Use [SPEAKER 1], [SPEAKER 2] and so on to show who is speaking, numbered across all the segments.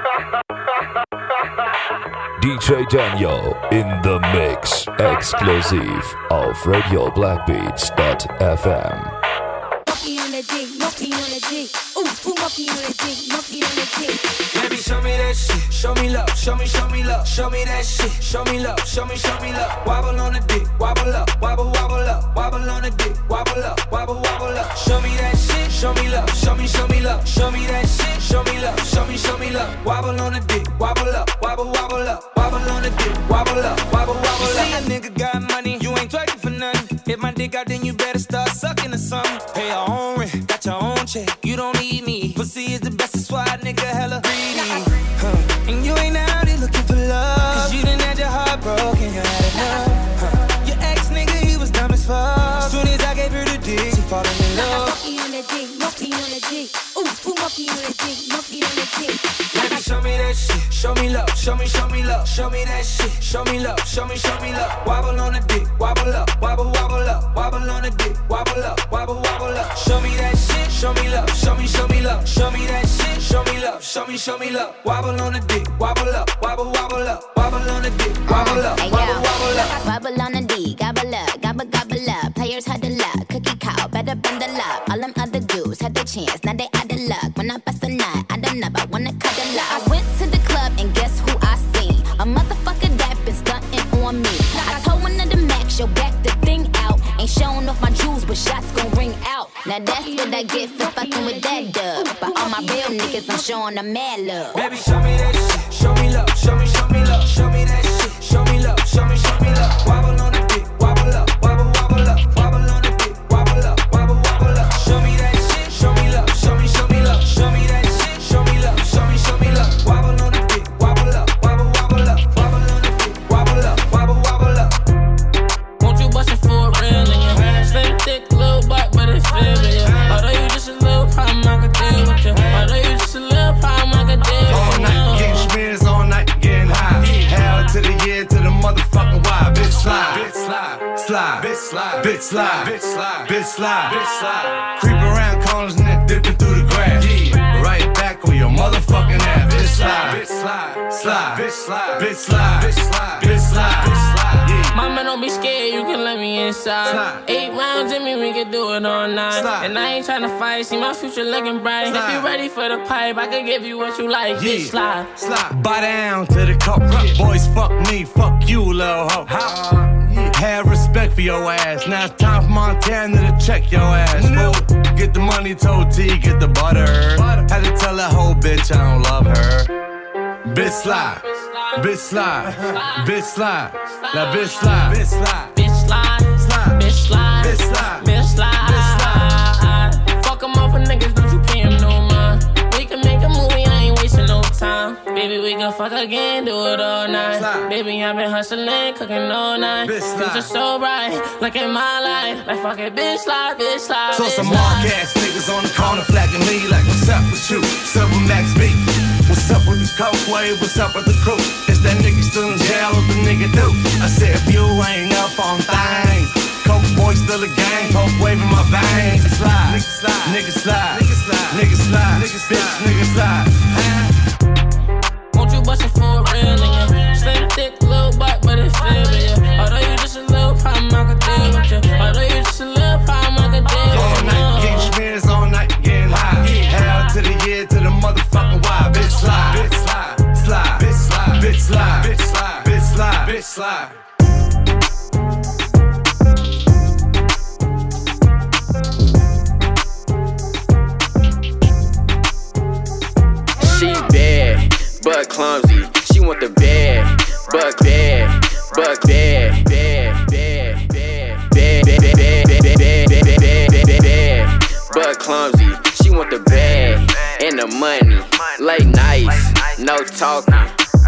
[SPEAKER 1] DJ Danyo in the mix, exclusive of RadioBlackbeats.fm.
[SPEAKER 2] Monkey on the on the. Ooh, ooh, on the D, monkey on the D.
[SPEAKER 3] Baby, show me that shit. Show me love. Show me, show me love. Show me that shit. Show me love. Show me, show me love. Wobble on the dick. Wobble up. Wobble, wobble up. Wobble on the dick. Wobble up. Wobble, wobble up. Show me that shit. Show me love. Show me, show me love. Show me that shit. Show me love. Show me, show me love. Wobble on the dick. Wobble up. Wobble, wobble up. Wobble on the dick. Wobble up. Wobble, wobble up. You see a nigga got money. You ain't twerking for nothing. Hit my dick out, then you better start sucking or something. Pay your own rent. Got your own check. You don't need me. Pussy is the best. That's why nigga hella greedy. Huh. And you ain't out here looking for love. Cause you done had your heart broken. You had enough. Huh. Your ex nigga, he was dumb as fuck. Soon as I gave her the dick, she falling in love.
[SPEAKER 2] Monkey on the D, monkey on the D. Ooh, ooh, monkey on the D, monkey on the D.
[SPEAKER 3] Baby, show me that shit. Show me love. Show me, show me love. Show me that shit. Show me love. Show me, show me love. Wobble on the dick. Wobble up. Wobble, wobble up. Wobble on the dick. Wobble up. Wobble, wobble up. Show me that shit. Show me love. Show me, show me love. Show me that shit. Show me love. Show me, show me love. Wobble on the dick. Wobble up. Wobble, wobble up. Wobble on the dick. Wobble up. Wobble, wobble up.
[SPEAKER 4] Wobble on the D, gobble up, gobble gobble up. Players had the luck, cookie cow, better bundle up. All them other dudes had the chance, now they out of luck. When I bust a nut, I don't know, I wanna cuddle up. I but shots gon' ring out. Now that's what I get for fucking with that dub. But all my real niggas, I'm showing them mad love.
[SPEAKER 3] Baby, show me that shit. Show me love. Show me, show me love. Show me that shit. Show me love. Show me, show me love. Wobble on the
[SPEAKER 5] slide, slide, bitch slide, bitch slide, bitch slide, bitch slide, bitch slide. Creep around corners and then dipping through the grass. Right back on your motherfucking ass. Bitch slide, bitch slide, slide, bitch slide, bitch slide, bitch slide, bitch slide, bitch slide. Yeah.
[SPEAKER 6] Mama, don't be scared, you can let me inside.
[SPEAKER 5] Slide.
[SPEAKER 6] Eight rounds in me, we can do it all night.
[SPEAKER 5] Slide.
[SPEAKER 6] And I ain't tryna fight, see my future looking bright. If you ready for the pipe, I can give you what you like. Bitch, slide.
[SPEAKER 5] slide. Buy down to the cup. Boys, fuck me, fuck you, little hoe. Have respect for your ass. Now it's time for Montana to check your ass. fool. Get the money, told T, get the butter. Had to tell that whole bitch I don't love her. Bitch slide, bitch slide, bitch slide, now bitch slide, bitch slide.
[SPEAKER 6] Bitch slide,
[SPEAKER 5] Slide.
[SPEAKER 6] bitch slide,
[SPEAKER 5] Bitch slide.
[SPEAKER 6] bitch slide. Fuck 'em off for niggas, don't you time. Baby, we can fuck again, do it all night.
[SPEAKER 5] Slide.
[SPEAKER 6] Baby, I've been hustling, cooking all night.
[SPEAKER 5] Bitch slide.
[SPEAKER 6] Future so bright, like in my life. Like fuck it, bitch slide, bitch slide.
[SPEAKER 5] So
[SPEAKER 6] bitch
[SPEAKER 5] some
[SPEAKER 6] slide.
[SPEAKER 5] mark ass niggas on the corner flagging me like, what's up with you? Silver Max B. What's up with the coke wave? What's up with the crew? Is that nigga still in jail? What the nigga do? I said, if you ain't up on things, coke boy still a gang, coke wave in my veins. Nigga slide, nigga slide, nigga slide, nigga slide, nigga slide, nigga bitch, nigga slide. Huh?
[SPEAKER 6] Won't you bust it for a real nigga? Slim, thick, little butt, but it's feeling ya. Although you just a little problem, I could deal with you. Although you just a little problem, I could deal
[SPEAKER 5] All night getting smears, all night getting high. Hell to the year, to the motherfucking why. Bitch slide, bitch slide, slide, bitch slide, bitch slide, bitch slide, bitch slide, bitch slide.
[SPEAKER 7] But clumsy. She want the bad, but bad, but bad, bad, bad, bad, bad, bad, bad, bad, bad, bad, bad, bad, bad, bad, but clumsy. She want the bag and the money, late nights, no talking.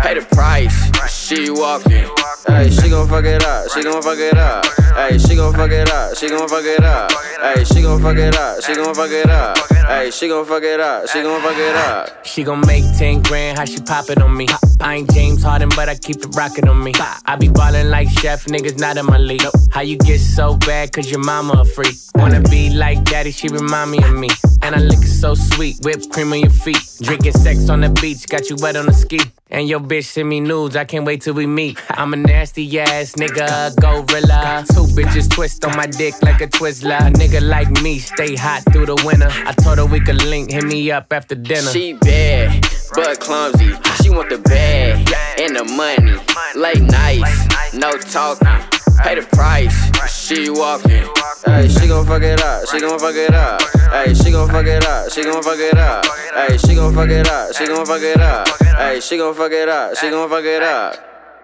[SPEAKER 7] Pay the price, she walking. Hey, she gon' fuck it up, she gon' fuck it up. Hey, she gon' fuck it up, she gon' fuck it up. Hey, she gon' fuck it up, she gon' fuck it up. Hey, she gon' fuck it up, she gon' fuck it up.
[SPEAKER 8] She gon' make 10 grand, how she pop it on me. I ain't James Harden, but I keep the rocket on me. I be ballin' like chef, niggas not in my league. How you get so bad, cause your mama a freak. Wanna be like daddy, she remind me of me. And I look so sweet, whipped cream on your feet. Drinking sex on the beach, got you wet on the ski. And your bitch send me nudes, I can't wait till we meet. I'm a nasty ass nigga, gorilla. Two bitches twist on my dick like a Twizzler. A nigga like me, stay hot through the winter. I told her we could link, hit me up after dinner.
[SPEAKER 7] She bad, but clumsy. She want the bag and the money. Late nights, no talking. Pay the price, she walking. Hey, she gon' fuck it up, she gon' fuck it up. Hey, she gon' fuck it up, she gon' fuck it up. Hey, she gon' fuck it up, she gon' fuck it up. Hey, she gon' fuck it up, she gon' fuck it up.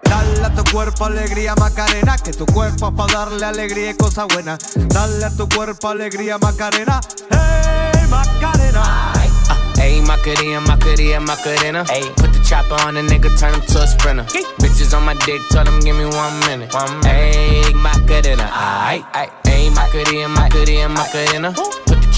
[SPEAKER 9] Dale a tu cuerpo alegría Macarena, que tu cuerpo es pa' darle alegría y cosa buena. Dale a tu cuerpo alegría Macarena, hey Macarena.
[SPEAKER 8] Ayy, Macarena, Macarena, Macarena. Ayy, put the chopper on the nigga, turn him to a sprinter. Bitches on my dick, tell them give me one minute. One minute. Ayy, Macarena, aight. Ayy, Macarena, Macarena, Macarena. Put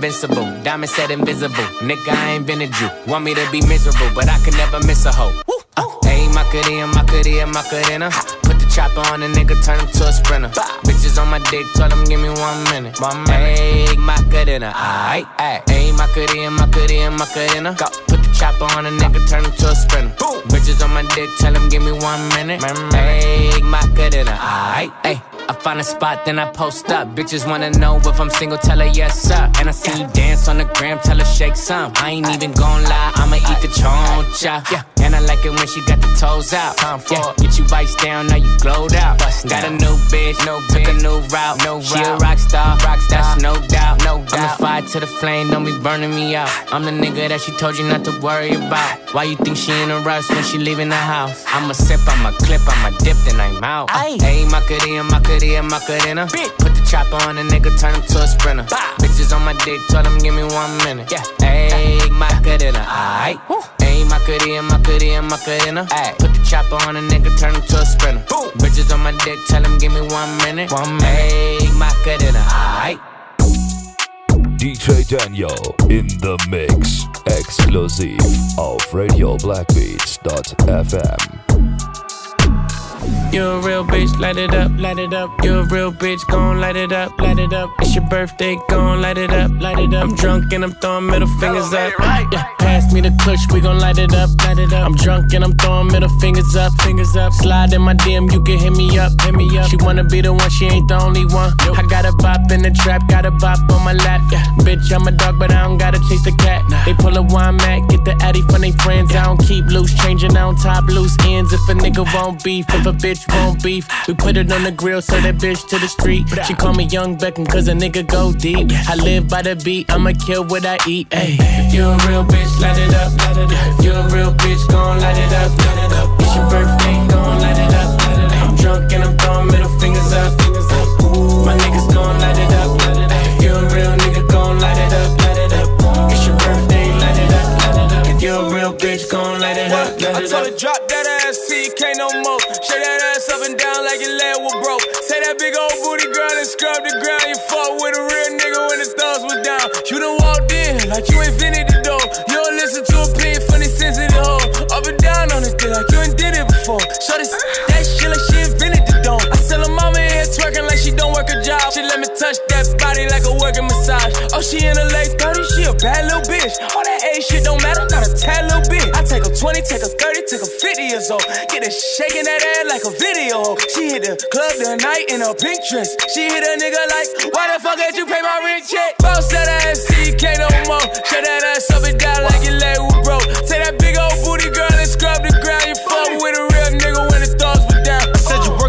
[SPEAKER 8] invincible. Diamond said invisible. Nigga, I ain't been a Jew. Want me to be miserable, but I can never miss a hoe. Uh, Ayy, Macarena, Macarena, Macarena. Put the chopper on a nigga, turn him to a sprinter. Bitches on my dick, told him give me one minute. One minute. Ayy, Macarena, aight, aight. Ayy, Macarena, Macarena, Macarena. Go. Put the chopper on a nigga, turn him to a sprinter. Bitches on my dick, tell him give me one minute. Ayy, Macarena, aight, ayy. I find a spot, then I post up. Bitches wanna know if I'm single, tell her yes, sir. And I see you dance on the gram, tell her shake some. I ain't even gon' lie, I'ma eat the choncha. Yeah. And I like it when she got the toes out. Yeah. Get you bites down, now you glowed out. Got a new bitch, no took a new route. No she a rock star, rock star, that's no doubt. No doubt. I'm the fire to the flame, don't be burning me out. I'm the nigga that she told you not to worry about. Why you think she in a rush when she leaving the house? I'ma sip, I'ma clip, I'ma dip, then I'm out. Ayy, Macarena, Macarena, Macarena. Put the chopper on a nigga, turn him to a sprinter. Bitches on my dick, told him give me one minute. Yeah, ayy, Macarena, aight. Ayy, Macarena, Macarena, Macarena. Ayy, put the chopper on a nigga, turn him to a sprinter. Bitches on my dick, tell him give me one minute. One minute. Ayy, Macarena, aight.
[SPEAKER 10] DJ Danyo in the mix. Exclusive auf RadioBlackbeats.fm.
[SPEAKER 8] You a real bitch, light it up, light it up. You're a real bitch, gon' light it up, light it up. It's your birthday, gon' light it up, light it up. I'm drunk and I'm throwing middle fingers up. Yeah, pass me the push, we gon' light it up, light it up. I'm drunk and I'm throwing middle fingers up, fingers up. Slide in my DM, you can hit me up, hit me up. She wanna be the one, she ain't the only one. I got a bop in the trap, got a bop on my lap. Yeah, bitch, I'm a dog, but I don't gotta chase the cat. They pull a wine mat, get the addy from they friends. I don't keep loose, changing on top loose ends. If a nigga won't beef, if a bitch won't beef, we put it on the grill, so that bitch to the street. She call me Young Beckham, cause a nigga go deep. I live by the beat, I'ma kill what I eat. Ay. If you a real bitch, light it up. Light it up. If you a real bitch, gon' light it up. Light it up. It's your birthday, gon' light it up. Light it up. I'm drunk and I'm throwing middle fingers up. My niggas gon' light it up. Light it up. If you a real nigga, gon' light it up. Light it up. It's your birthday, light it up. Light it up. If you a real bitch, gon' light it up.
[SPEAKER 11] I told her drop that ass till you can't no more. Big old booty girl and scrub the ground. You fought with a real nigga when the thugs was down. You done walked in like you ain't invented the door. You don't listen to a opinion from the sensitive hoe. Up and down on this dick like you ain't did it before. Shut this body a massage. Oh, she in her late 30s, she a bad little bitch. All that A shit don't matter, not a tad little bit. I take her 20, take her 30, take her 50 years old. Get her shaking that ass like a video. She hit the club tonight in a pink dress. She hit a nigga like, why the fuck did you pay my rent check? Bounce that ass can't no more. Shut that ass up and down like your leg was broke. Take that big old booty girl and scrub the ground. You fuck with a real nigga when the thugs were down. I said you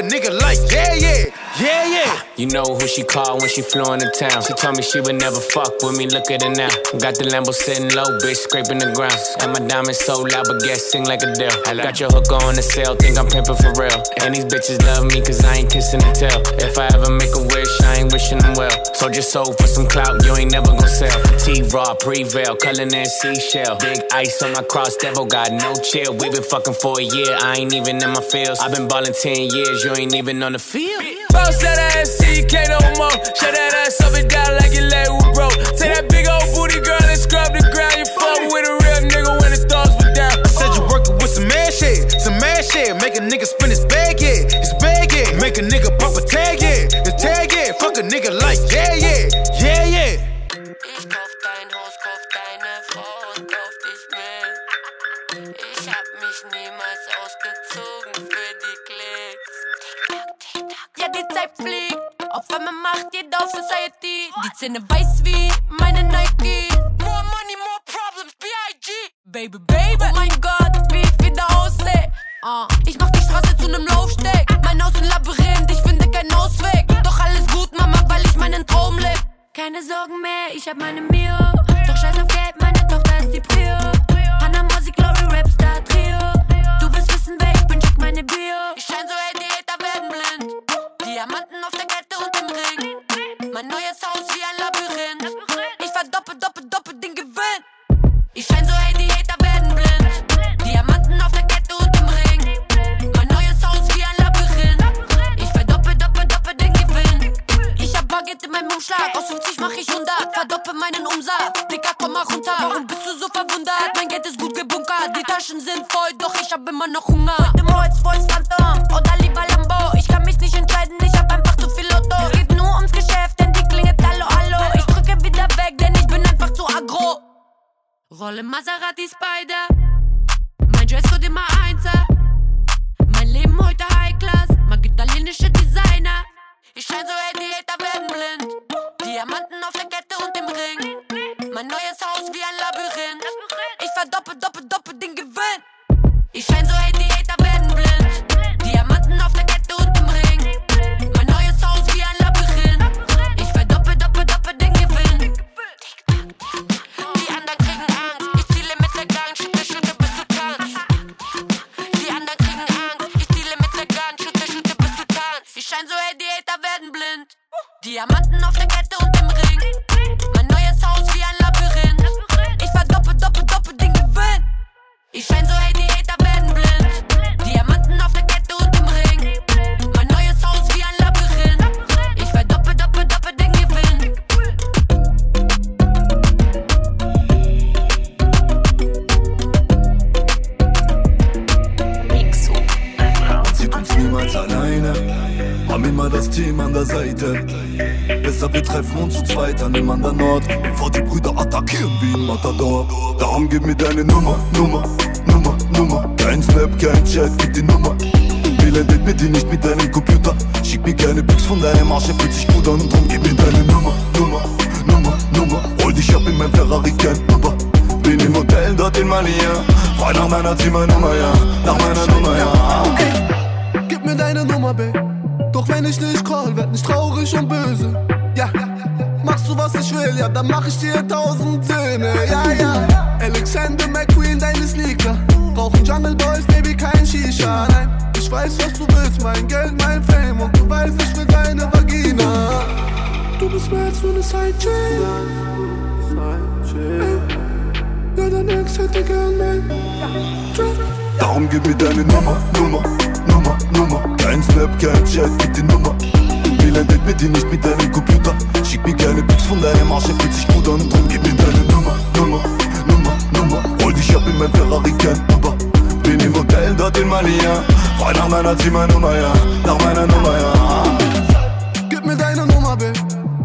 [SPEAKER 11] a nigga like, yeah, yeah, yeah, yeah.
[SPEAKER 8] You know who she called when she flew into town. She told me she would never fuck with me, look at her now. Got the Lambo sitting low, bitch, scraping the ground. And my diamonds so loud, but gas sing like a Adele. Got your hooker on the cell, think I'm pimping for real. And these bitches love me, cause I ain't kissing the tail. If I ever make a wish, I ain't wishing them well. So just sold for some clout, you ain't never gonna sell. T-Raw, Prevail, culling in seashell. Big ice on my cross, devil got no chill. We been fucking for a year, I ain't even in my feels. i been ballin' 10 years, you ain't even on the field.
[SPEAKER 6] Bounce that ass, see no more. Shut that ass up and down like your leg was broke. Take that big old booty girl and scrub the ground. You fuck with a real nigga when the thoughts were down.
[SPEAKER 12] I said you working with some man shit, some man shit. Make a nigga spin his bag, yeah. His bag, yeah. Make a nigga pop a tag, yeah. Yeah. Fuck a nigga like, yeah, yeah. Yeah, yeah.
[SPEAKER 13] Ich kauf dein Haus, kauf deine Frau und kauf dich mit. Ich hab mich niemals ausgezogen für die Klicks.
[SPEAKER 14] Ja, die Zeit fliegt. Auf einmal macht jeder auf Society. Die Zähne weiß wie meine Nike. More money, more problems, B.I.G. Baby, baby. Oh mein Gott, wie ich wieder aussehe. Uh, ich mach die Straße zu nem Laufsteg. Mein Haus ein Labyrinth, ich finde keinen Ausweg. Meinen Traum leb. Keine Sorgen mehr, ich hab meine Mio. Doch scheiß auf Geld, meine Tochter ist die Prio. Panama, sie Glory, Rapstar, Trio. Du willst wissen, wer ich bin, schick meine Bio. Ich schein so, ey, die Hater werden blind. Diamanten auf der Kette und im Ring. Mein neues Haus wie ein mach ich 100. Verdoppel meinen Umsatz. Dicker, komm mal runter. Warum bist du so verwundert? Mein Geld ist gut gebunkert. Die Taschen sind voll, doch ich hab immer noch Hunger. Mit dem Rolls Royce Phantom oder lieber Lambo. Ich kann mich nicht entscheiden, ich hab einfach zu viel Lotto. Es geht nur ums Geschäft, denn die klingelt Hallo, hallo. Ich drücke wieder weg, denn ich bin einfach zu aggro. Rolle Maserati Spider. Mein Dresscode immer Einser. Mein Leben heute High Class. Mag italienische Designer. Ich schein so, ey, die Hater werden blind. Diamanten auf der Kette und im Ring. Mein neues Haus wie ein Labyrinth. Ich verdoppel, doppel, doppel den Gewinn. Ich schein so,
[SPEAKER 15] Uns zu zweit an dem anderen Ort, bevor die Brüder attackieren wie ein Matador. Darum gib mir deine Nummer, Nummer, Nummer, Nummer. Kein Snap, kein Chat, gib die Nummer. Date mit dir nicht mit deinem Computer. Schick mir keine Pics von deinem Arsch, er fühlt sich gut an. Drum gib mir deine Nummer, Nummer, Nummer, Nummer. Hol dich ab in mein Ferrari, kein Uber. Bin im Hotel dort in Malia. Frei nach meiner Zimmernummer, ja. Nach meiner Nummer, ja.
[SPEAKER 16] Gib mir deine Nummer, Babe. Doch wenn ich nicht call, werd nicht traurig und böse. Ja, machst du was ich will, ja, dann mach ich dir tausend Söhne. Ja, ja. Alexander McQueen, deine Sneaker. Brauchen Jungle Boys, Baby, kein Shisha. Nein, ich weiß, was du willst, mein Geld, mein Fame. Und du weißt, ich will deine Vagina. Du bist mehr als nur eine Sidechick. Ey, Ja, dein Ex hätte gern mein Drop.
[SPEAKER 15] Darum gib mir deine Nummer, Nummer, Nummer, Nummer. Kein Snap, kein Chat, gib die Nummer. Ein Date mit dir, nicht mit deinem Computer. Schick mir keine Pics von deinem Arsch, er fühlt sich gut an. Drum gib mir deine Nummer, Nummer, Nummer, Nummer. Hol dich ab in mein Ferrari, kein Uber. Bin im Hotel dort in Malia. Frei nach meiner Zimmernummer, ja. Nach meiner Nummer, ja.
[SPEAKER 16] Gib mir deine Nummer, Babe.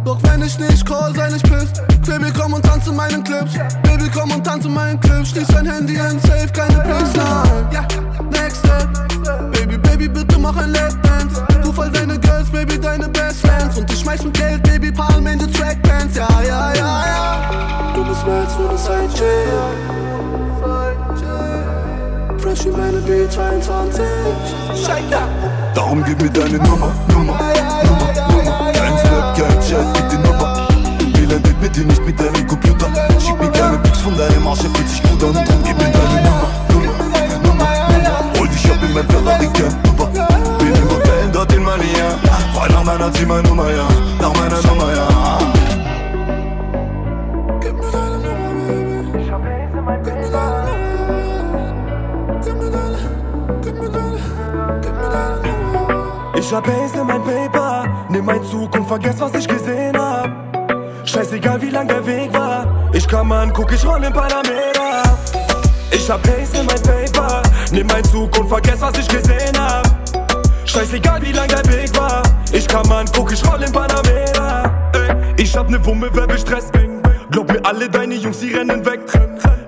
[SPEAKER 16] Doch wenn ich nicht call, sei nicht pisst. Baby, komm und tanze meinen Clips. Baby, komm und tanze meinen Clips. Schließ dein Handy ein, safe, keine Pics, nein. Ja, next step. Baby, Baby, bitte mach ein Lapdance. Du fall deine Baby, deine Bestfans Und die schmeißen Geld, Baby, Palmen in die Trackbands Ja, ja, ja, ja. Du bist mehr als nur eine Sidechain. Fresh wie meine B22 Shaker
[SPEAKER 15] Darum gib mir deine Nummer, Nummer, Nummer, Nummer. Kein
[SPEAKER 16] Snap, kein
[SPEAKER 15] Chat, gib die Nummer Bilet mit dir nicht mit deinem Computer. Schick mir keine Pics von deinem
[SPEAKER 16] Arsch, er fühlt sich gut an. Drum gib mir deine Nummer, Nummer, Nummer, Nummer. Hol dich ab in mein Ferrari-Camp Frei nach meiner Zimmernummer, ja. Nach meiner Nummer, ja.
[SPEAKER 17] Ich hab Haze in mein Paper, nimm mein Zug und vergess, was ich gesehen hab. Scheißegal, wie lang der Weg war, ich kann man, guck, ich roll in Panamera. Ich hab Haze in mein Paper, nimm mein Zug und vergess, was ich gesehen hab. Scheißegal, wie lang der Weg war, ich kann man, guck, ich roll in Panamera. Ich hab ne Wumme, wer will Stress? Glaub mir, alle deine Jungs, die rennen weg.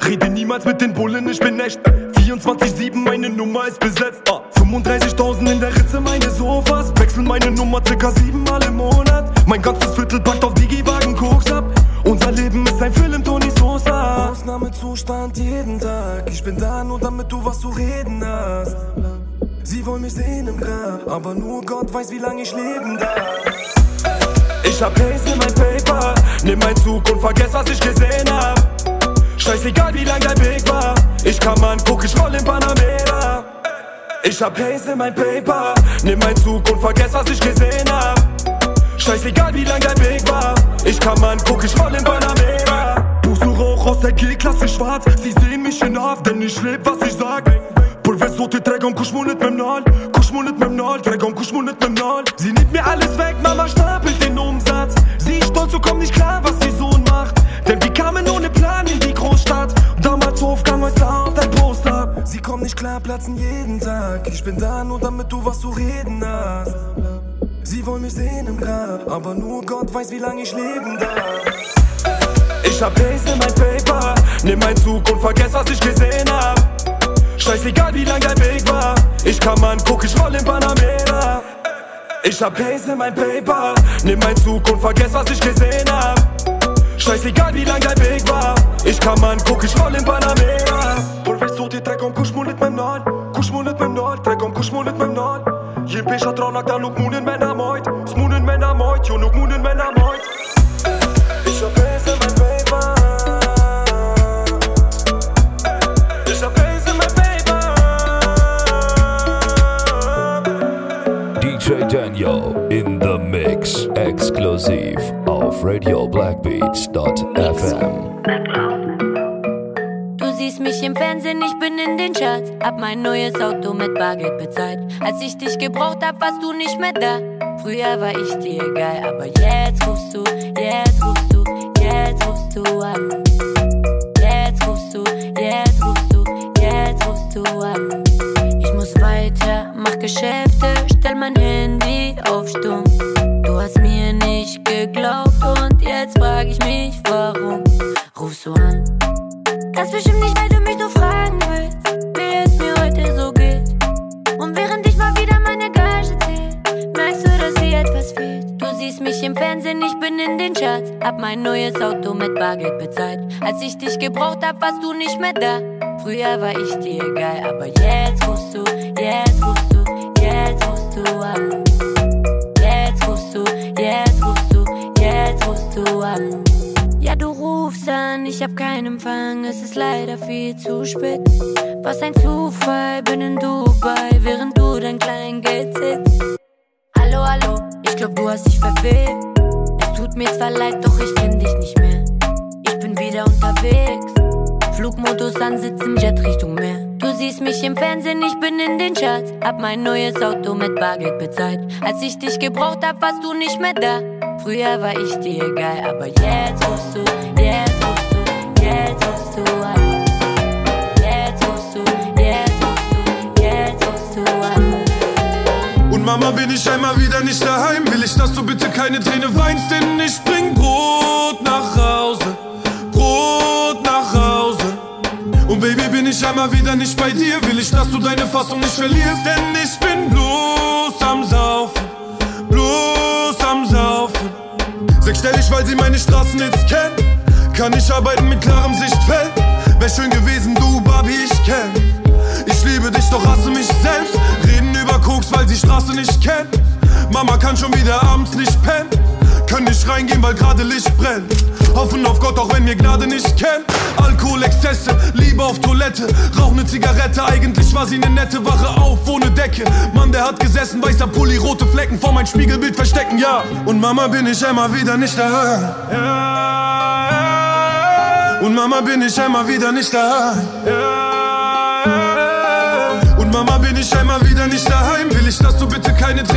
[SPEAKER 17] Rede niemals mit den Bullen, ich bin echt 24-7, meine Nummer ist besetzt. Ah, 35.000 in der Ritze, meine Sofas. Wechsel meine Nummer circa siebenmal im Monat. Mein ganzes Viertel packt auf Digi-Wagen Koks ab. Unser Leben ist ein Film, Tony Sosa. Ausnahmezustand jeden Tag. Ich bin da nur damit du was zu reden hast. Sie wollen mich sehen im Grab, aber nur Gott weiß, wie lange ich leben darf. Ich hab Haze in mein Paper, nimm mein Zug und vergess, was ich gesehen hab. Scheißegal, wie lang der Weg war, ich kann man, guck, ich roll in Panamera. Ich hab Haze in mein Paper, nimm mein Zug und vergess, was ich gesehen hab. Scheißegal, wie lang der Weg war, ich kann man, guck, ich roll in Panamera. Pusu Rauch aus der G-Klasse schwarz, sie sehen mich in Haft, denn ich leb, was ich sag. Und dem Nall, Kuschmunet mit dem Nall, Träger und Kuschmunet mit dem Nall. Sie nimmt mir alles weg, Mama stapelt den Umsatz. Sie ist stolz und kommt nicht klar, was ihr Sohn macht. Denn wir kamen ohne Plan in die Großstadt. Damals Hofgang, heute auf dein Poster. Sie kommen nicht klar, platzen jeden Tag. Ich bin da nur damit du was zu reden hast. Sie wollen mich sehen im Grab, aber nur Gott weiß, wie lange ich leben darf. Ich hab Haze in mein Paper, nimm mein Zug und vergess, was ich gesehen hab. Scheißegal wie lang dein Weg war. Ich kann man guck, ich roll in Panamera. Ich hab Haze in mein Paper. Nimm mein Zug und vergess, was ich gesehen hab. Scheißegal wie lang dein Weg war. Ich kann man guck, ich roll in Panamera. Pulversucht, Dreck und kusch mit meinem Nord. Kusch mit meinem Nord, Dreck und kusch mit meinem Nord. Jim Pesha Tronak, da nuk munen men amojt Smunen men amojt, jo nuk munen men
[SPEAKER 1] amojt Daniel in the Mix. Exklusiv auf RadioBlackbeats.fm.
[SPEAKER 18] Du siehst mich im Fernsehen, ich bin in den Charts. Hab mein neues Auto mit Bargeld bezahlt. Als ich dich gebraucht hab, warst du nicht mehr da. Früher war ich dir egal, aber jetzt rufst du, jetzt rufst du, jetzt rufst du an. Jetzt rufst du, jetzt rufst du, jetzt rufst du an. Mach Geschäfte, stell mein Handy auf Stumm. Du hast mir nicht geglaubt und jetzt frag ich mich, warum rufst du an? Ganz bestimmt nicht, weil du mich nur fragen willst, wie es mir heute so geht. Und während ich mal wieder meine Gage zähl, merkst du, dass dir etwas fehlt. Du siehst mich im Fernsehen, ich bin in den Charts. Hab mein neues Auto mit Bargeld bezahlt. Als ich dich gebraucht hab, warst du nicht mehr da. Früher war ich dir egal, aber jetzt rufst du, jetzt rufst du, jetzt rufst du an. Jetzt rufst du, jetzt rufst du, jetzt rufst du an. Ja, du rufst an, ich hab keinen Empfang, es ist leider viel zu spät. Was ein Zufall, bin in Dubai, während du dein Kleingeld sitzt. Hallo, hallo, ich glaub, du hast dich verwählt. Es tut mir zwar leid, doch ich kenn dich nicht mehr. Ich bin wieder unterwegs. Flugmodus an, sitz im Jet Richtung Meer. Siehst mich im Fernsehen, ich bin in den Charts. Hab mein neues Auto mit Bargeld bezahlt. Als ich dich gebraucht hab, warst du nicht mehr da. Früher war ich dir egal, aber jetzt rufst du, jetzt rufst du, jetzt rufst du an. Jetzt rufst du, jetzt rufst du, jetzt rufst du an.
[SPEAKER 19] Und Mama, bin ich einmal wieder nicht daheim, will ich, dass du bitte keine Träne weinst, denn ich bring Brot nach Hause, bin ich einmal wieder nicht bei dir, will ich, dass du deine Fassung nicht verlierst, denn ich bin bloß am Saufen, bloß am Saufen. Sechsstellig, weil sie meine Straßen jetzt kennen, kann ich arbeiten mit klarem Sichtfeld. Wär schön gewesen, du Barbie, ich kenn. Ich liebe dich, doch hasse mich selbst. Reden über Koks, weil sie Straße nicht kennt. Mama kann schon wieder abends nicht pennen.
[SPEAKER 17] Können nicht reingehen, weil gerade Licht brennt. Hoffen auf Gott, auch wenn wir Gnade nicht kennen. Alkohol, Exzesse, Liebe auf Toilette. Rauch ne Zigarette, eigentlich war sie ne nette Wache auf ohne Decke. Mann, der hat gesessen, weißer Pulli, rote Flecken vor mein Spiegelbild verstecken, ja. Und Mama bin ich einmal wieder nicht da. Ja. Und Mama bin ich einmal wieder nicht da. Ja. Und Mama bin ich einmal wieder nicht daheim. Will ich, dass du bitte keine Träne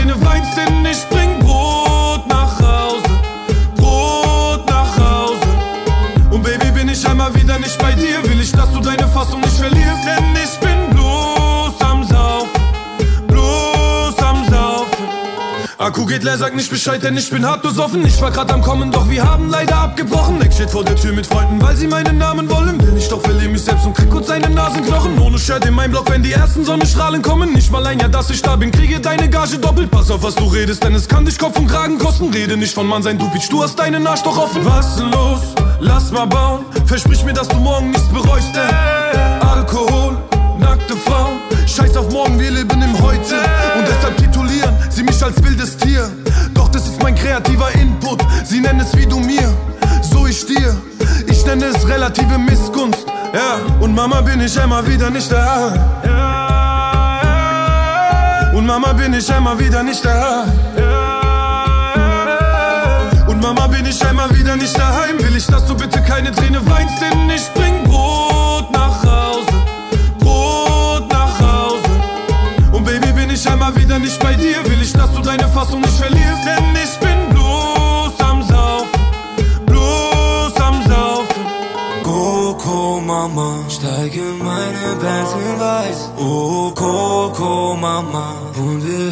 [SPEAKER 17] Akku geht leer, sag nicht Bescheid, denn ich bin hart besoffen. Ich war grad am Kommen, doch wir haben leider abgebrochen. Nick steht vor der Tür mit Freunden, weil sie meinen Namen wollen. Will ich doch verliere mich selbst und krieg kurz seine Nasenknochen. Ohne Shirt in meinem Block, wenn die ersten Sonnenstrahlen kommen. Nicht mal ein Jahr, dass ich da bin, kriege deine Gage doppelt. Pass auf, was du redest, denn es kann dich Kopf und Kragen kosten. Rede nicht von Mann sein, du Bitch, du hast deinen Arsch doch offen. Was ist los? Lass mal bauen. Versprich mir, dass du morgen nichts bereust, denn Alkohol, nackte Frauen. Scheiß auf morgen, wir leben im Heute. Und deshalb titulieren sie mich als wildes Tier. Doch das ist mein kreativer Input. Sie nennen es wie du mir, so ich dir. Ich nenne es relative Missgunst. Ja, und Mama bin ich einmal wieder nicht da. Und Mama bin ich einmal wieder nicht da. Und Mama bin ich einmal wieder nicht daheim. Will ich, dass du bitte keine Träne weinst, denn ich bring ich wieder nicht bei dir. Will ich, dass du deine Fassung nicht verlierst, denn ich bin bloß am Saufen. Bloß am Saufen.
[SPEAKER 20] Coco Mama, steig in meine Benz in weiß. Oh Coco Mama, und wir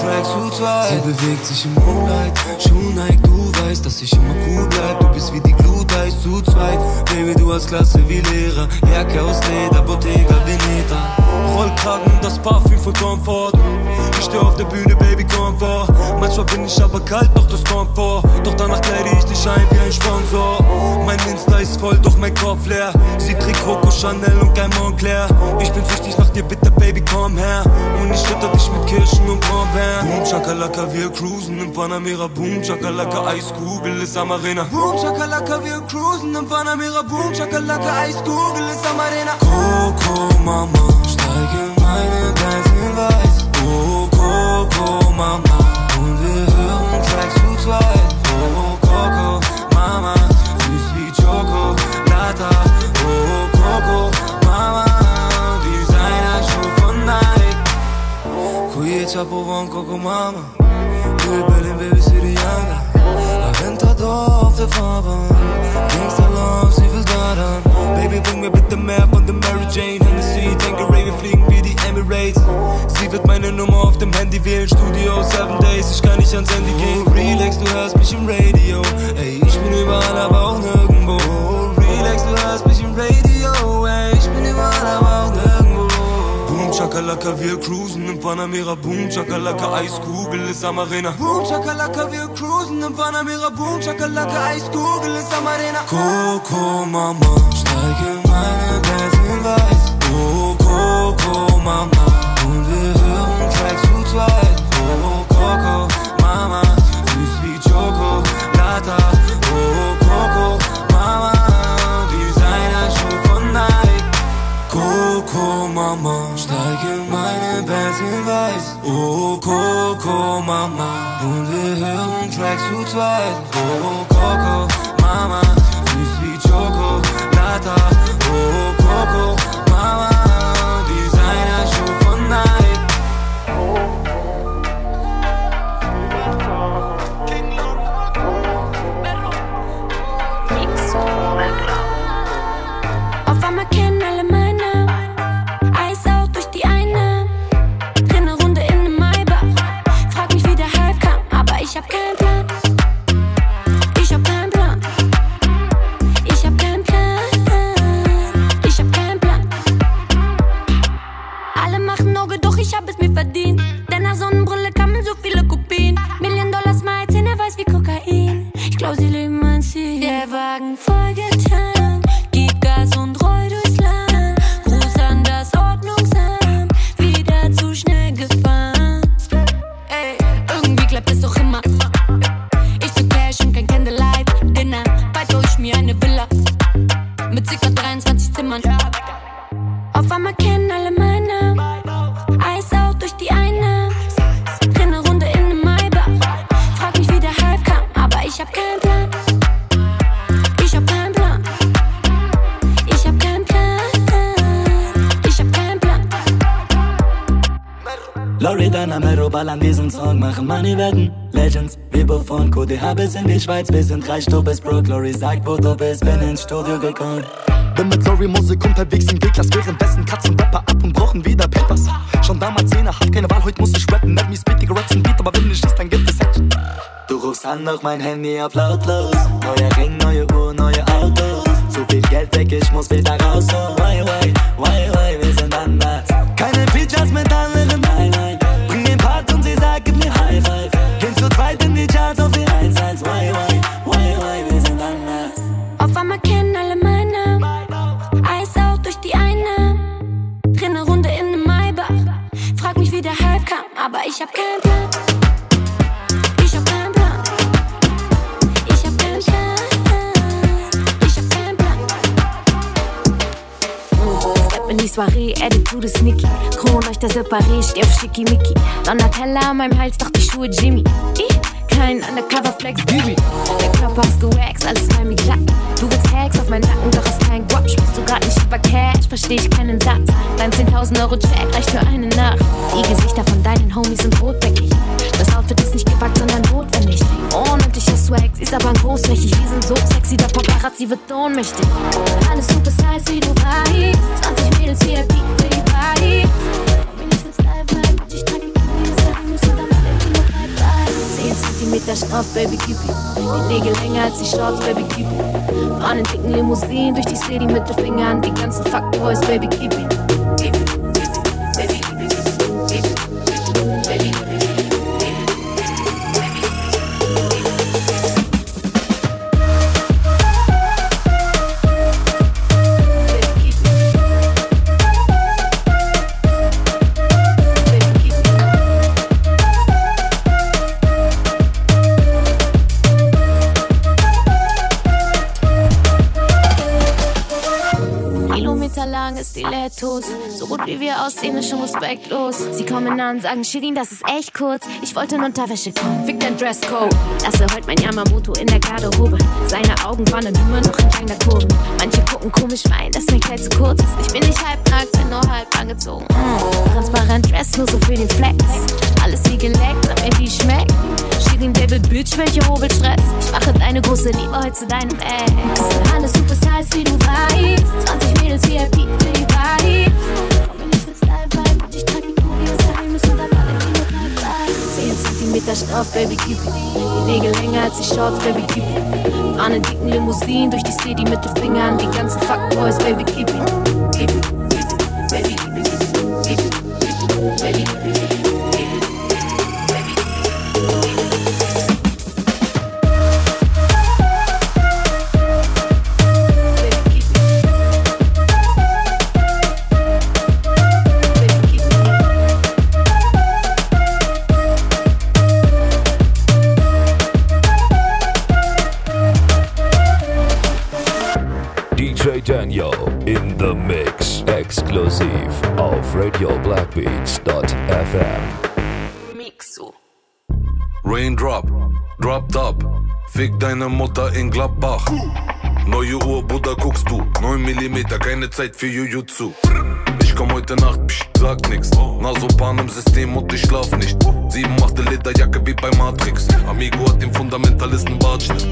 [SPEAKER 20] Tracks zu zweit. Sie bewegt sich im Moonlight, Schuh du weißt, dass ich immer cool bleib. Du bist wie die Glut, Eis zu zweit. Baby, du hast Klasse wie Lehrer, Jacke aus Leder, Bottega Veneta. Rollkragen das Parfüm voll Komfort. Ich steh auf der Bühne, Baby, Komfort. Manchmal bin ich aber kalt, doch das kommt vor. Doch danach kleide ich dich ein wie ein Sponsor. Mein Insta ist voll, doch mein Kopf leer. Sie trägt Coco Chanel und kein Montclair. Ich bin süchtig nach dir, bitte, Baby, komm her. Und ich fütter dich mit Kirschen und Boom, Chakalaka, wir cruisen im Panamera. Boom, Chakalaka, Eiskugel ist am Arena. Boom, Chakalaka, wir cruisen im Panamera. Boom, Chakalaka, Eiskugel ist am Arena. Coco, Mama, steig in meine in weiß. Oh, Coco, Mama, und wir hören Tracks zu zweit. Oh, Coco, Mama, Von Coco, Mama, Baby City, Yanga. Aventador auf der Fahrbahn, Gangsta Love, sie will daran. Baby, bring mir bitte mehr von der Mary Jane Hennessy. Denke, Ray, wir fliegen wie die Emirates. Sie wird meine Nummer auf dem Handy wählen. Studio, seven days, ich kann nicht ans Handy gehen. Relax, du hörst mich im Radio. Ey, ich bin überall, aber auch nirgendwo. Relax, du hörst mich im Radio. Ey, ich bin überall, aber auch nirgendwo. Chakalaka, wir cruisen im Panamera. Boom, Chakalaka, Eiskugel ist am Arena. Boom, Chakalaka, wir cruisen im Panamera. Boom, Chakalaka, Eiskugel ist am Arena. Coco, Mama, steig in meine Benz in weiß. Oh, Coco, Mama, und wir hören Tracks zu zweit. Oh, Coco, Mama, süß wie Choco, Lata. Oh, Coco, Mama, Designer-Schuh von Nike. Coco Mama, steig in Oh Coco Mama, und wir hören Tracks zu zweit. Oh Coco Mama,
[SPEAKER 18] machen
[SPEAKER 21] Money wetten. Legends, wir von QDH bis in die Schweiz, wir sind reich, du bist broke. Lori sagt, wo du bist, bin ins Studio gekommen.
[SPEAKER 22] Bin mit Lori Musik unterwegs in G-Class, währenddessen Katzen Rapper ab und brauchen wieder Papers. Schon damals Zehner, hat keine Wahl, heute muss ich rappen. Speak, Digga, Raps und Beat, aber wenn nicht schießt, dann gibt es Action.
[SPEAKER 21] Du rufst an auf mein Handy auf lautlos. Neuer Ring, neue Uhr, neue Autos. Zu viel Geld weg, ich muss wieder raus. Oh, why, why, in die
[SPEAKER 2] Soiree, Attitude ist Nicky. Kronleuchter separé, steh auf Schickimicki. Donatella an meinem Hals, doch die Schuhe Jimmy. Ich, kein Undercover Flex, Baby. Der Körper ist gewaxt, alles bei mir glatt. Du willst Hacks auf meinen Nacken, doch hast kein Guap. Sprichst du grad nicht über Cash, versteh ich keinen Satz. Dein 10.000 Euro Check reicht für eine Nacht. Die Gesichter von deinen Homies sind rotbäckig. Das Outfit ist nicht gewagt, sondern notwendig. Unendlicher Swag, sie ist aber großflächig. Wir sind so sexy, der Paparazzi wird ohnmächtig.
[SPEAKER 23] Alles super size, wie du weißt. 20 Mädels VIP für die Party. Wenigstens live, live. Ich trage die Kuh, sagen müssen, damit Kino bleibt bleibt.
[SPEAKER 2] 10 cm Straff, Baby, gib. Die Nägel länger als die Shorts, Baby, gib. Fahren in dicken Limousinen durch die City mit den Fingern. Die ganzen Fuckboys, Baby, gib Stilettos. So gut wie wir aussehen, ist schon respektlos. Sie kommen an, sagen Shirin, das ist echt kurz. Ich wollte in Unterwäsche kommen. Fick dein Dresscode. Lasse heute mein Yamamoto in der Garderobe. Seine Augen wandern immer noch entlang der Kurven. Manche gucken komisch, meinen, dass mein Kleid zu kurz ist. Ich bin nicht halb nackt, bin nur halb angezogen. Mm. Transparent Dress, nur so für den Flex. Alles wie geleckt, sag mir, wie schmeckt. Shirin, David, Bitch, welche Hobelstress. Ich mache deine große Liebe heute zu deinem Ex.
[SPEAKER 23] Alles super size, wie du weißt. 20 Mädels VIP für die Party.
[SPEAKER 2] Straff, Baby, gib Die Nägel länger als die Shorts, Baby, gib Fahren in dicken Limousinen durch die City mit den Fingern. Die ganzen Fuckboys, Baby, gib
[SPEAKER 24] Fick deine Mutter in Gladbach. Neue Uhr, Bruder, guckst du. 9 mm, keine Zeit für Jujutsu. Ich komm heute Nacht, psch, sag nix. Nasopan im System und ich schlaf nicht. Sieben machte Lederjacke wie bei Matrix. Amigo hat den Fundamentalisten Bartschnitt.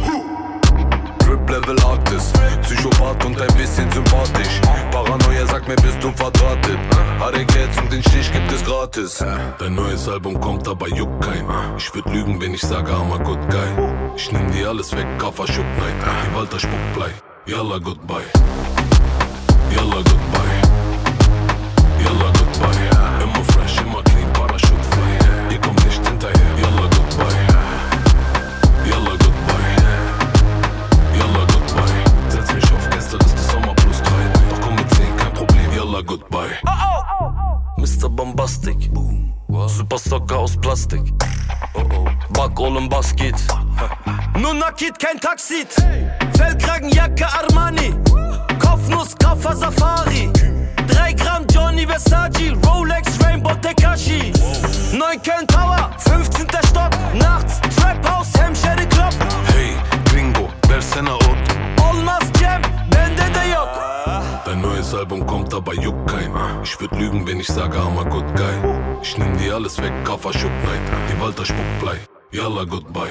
[SPEAKER 24] Drip Level Arktis, Psychopath und ein bisschen sympathisch. Paranoia sagt mir, bist du verdrahtet. Harry-Cats und den Stich gibt es gratis. Dein neues Album kommt, aber juckt kein. Ich würd lügen, wenn ich sage, I'm a good guy. Ich nehm dir alles weg, Kaffer Schuck Night. Die Walter Spuckblei. Yalla, goodbye. Yalla, goodbye.
[SPEAKER 15] Mr. Bombastic. Super Socker aus Plastik. Back Olem Basket. Nur Nakid, kein Taxit. Fellkragenjacke Armani. Kopfnuss, Kaffer Safari. 3 Gramm Johnny Versace. Rolex Rainbow Tekashi. 9 Köln Tower. 15. Stock. Nachts. Trap House, Hemşeri Club.
[SPEAKER 24] Hey, Gringo, versene Ot.
[SPEAKER 15] Olmaz Cem. Bende de yok.
[SPEAKER 24] Dein neues
[SPEAKER 3] Album kommt, aber juckt kein. Ich würd lügen, wenn ich sage, I'm a good guy. Ich nimm dir alles weg, Kaffer nein. Die Walter spuckt Blei. Yalla, goodbye.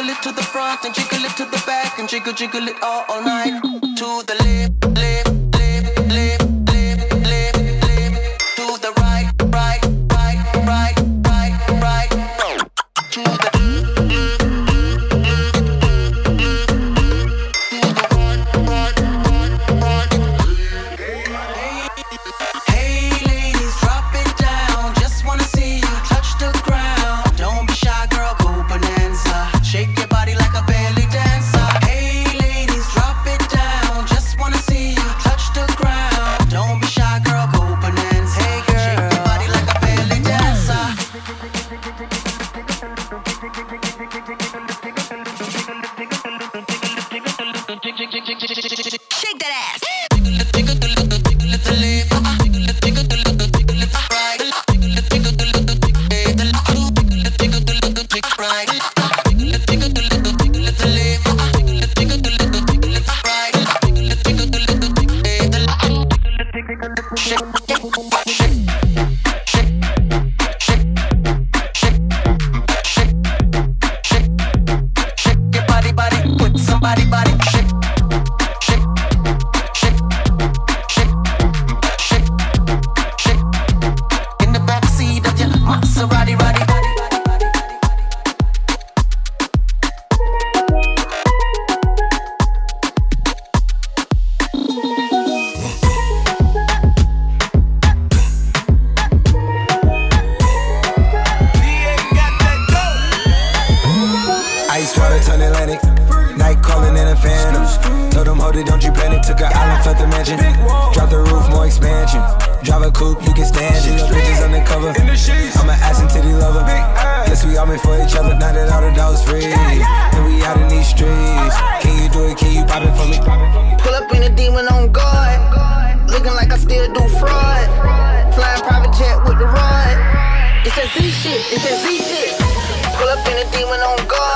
[SPEAKER 11] jiggle it to the front and jiggle it to the back and jiggle jiggle it all all night. To the left left. that Z shit. It's that Z shit. Pull up in a demon on guard.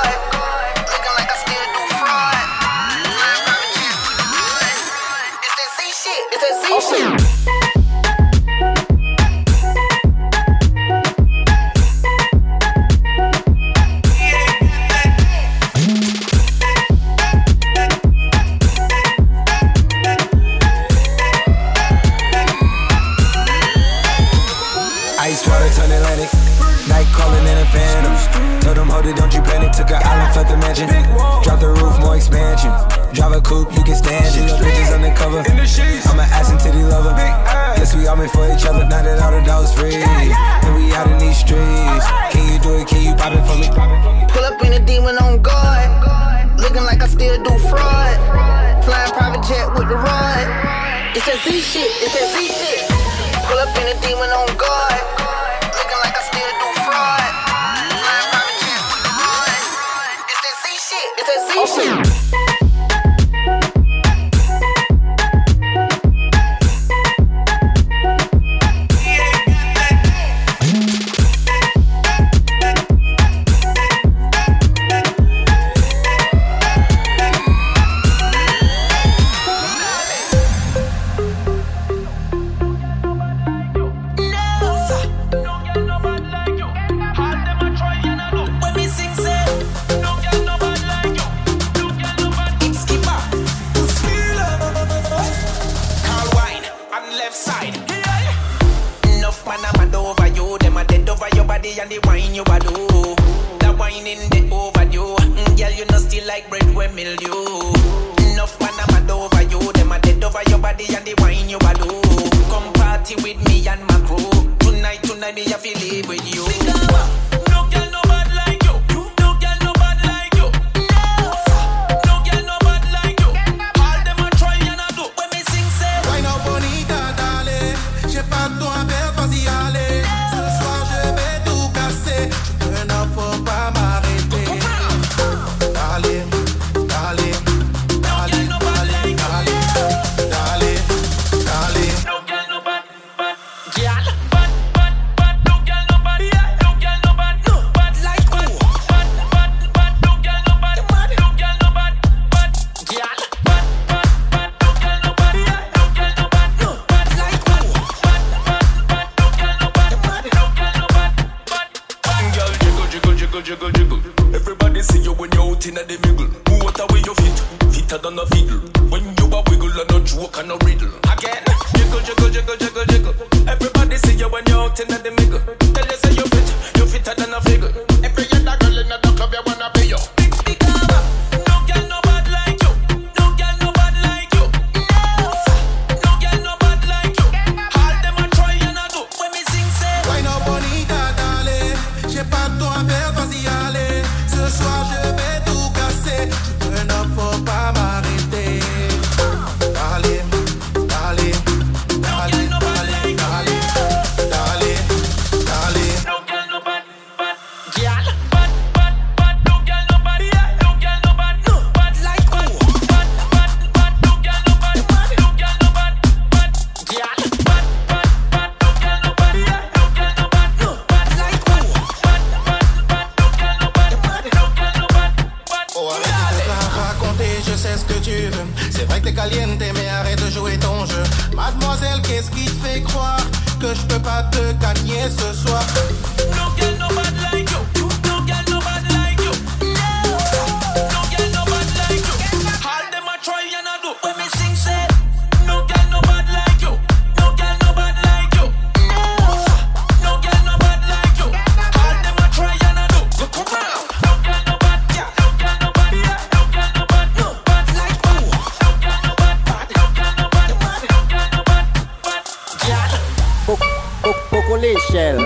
[SPEAKER 25] shell.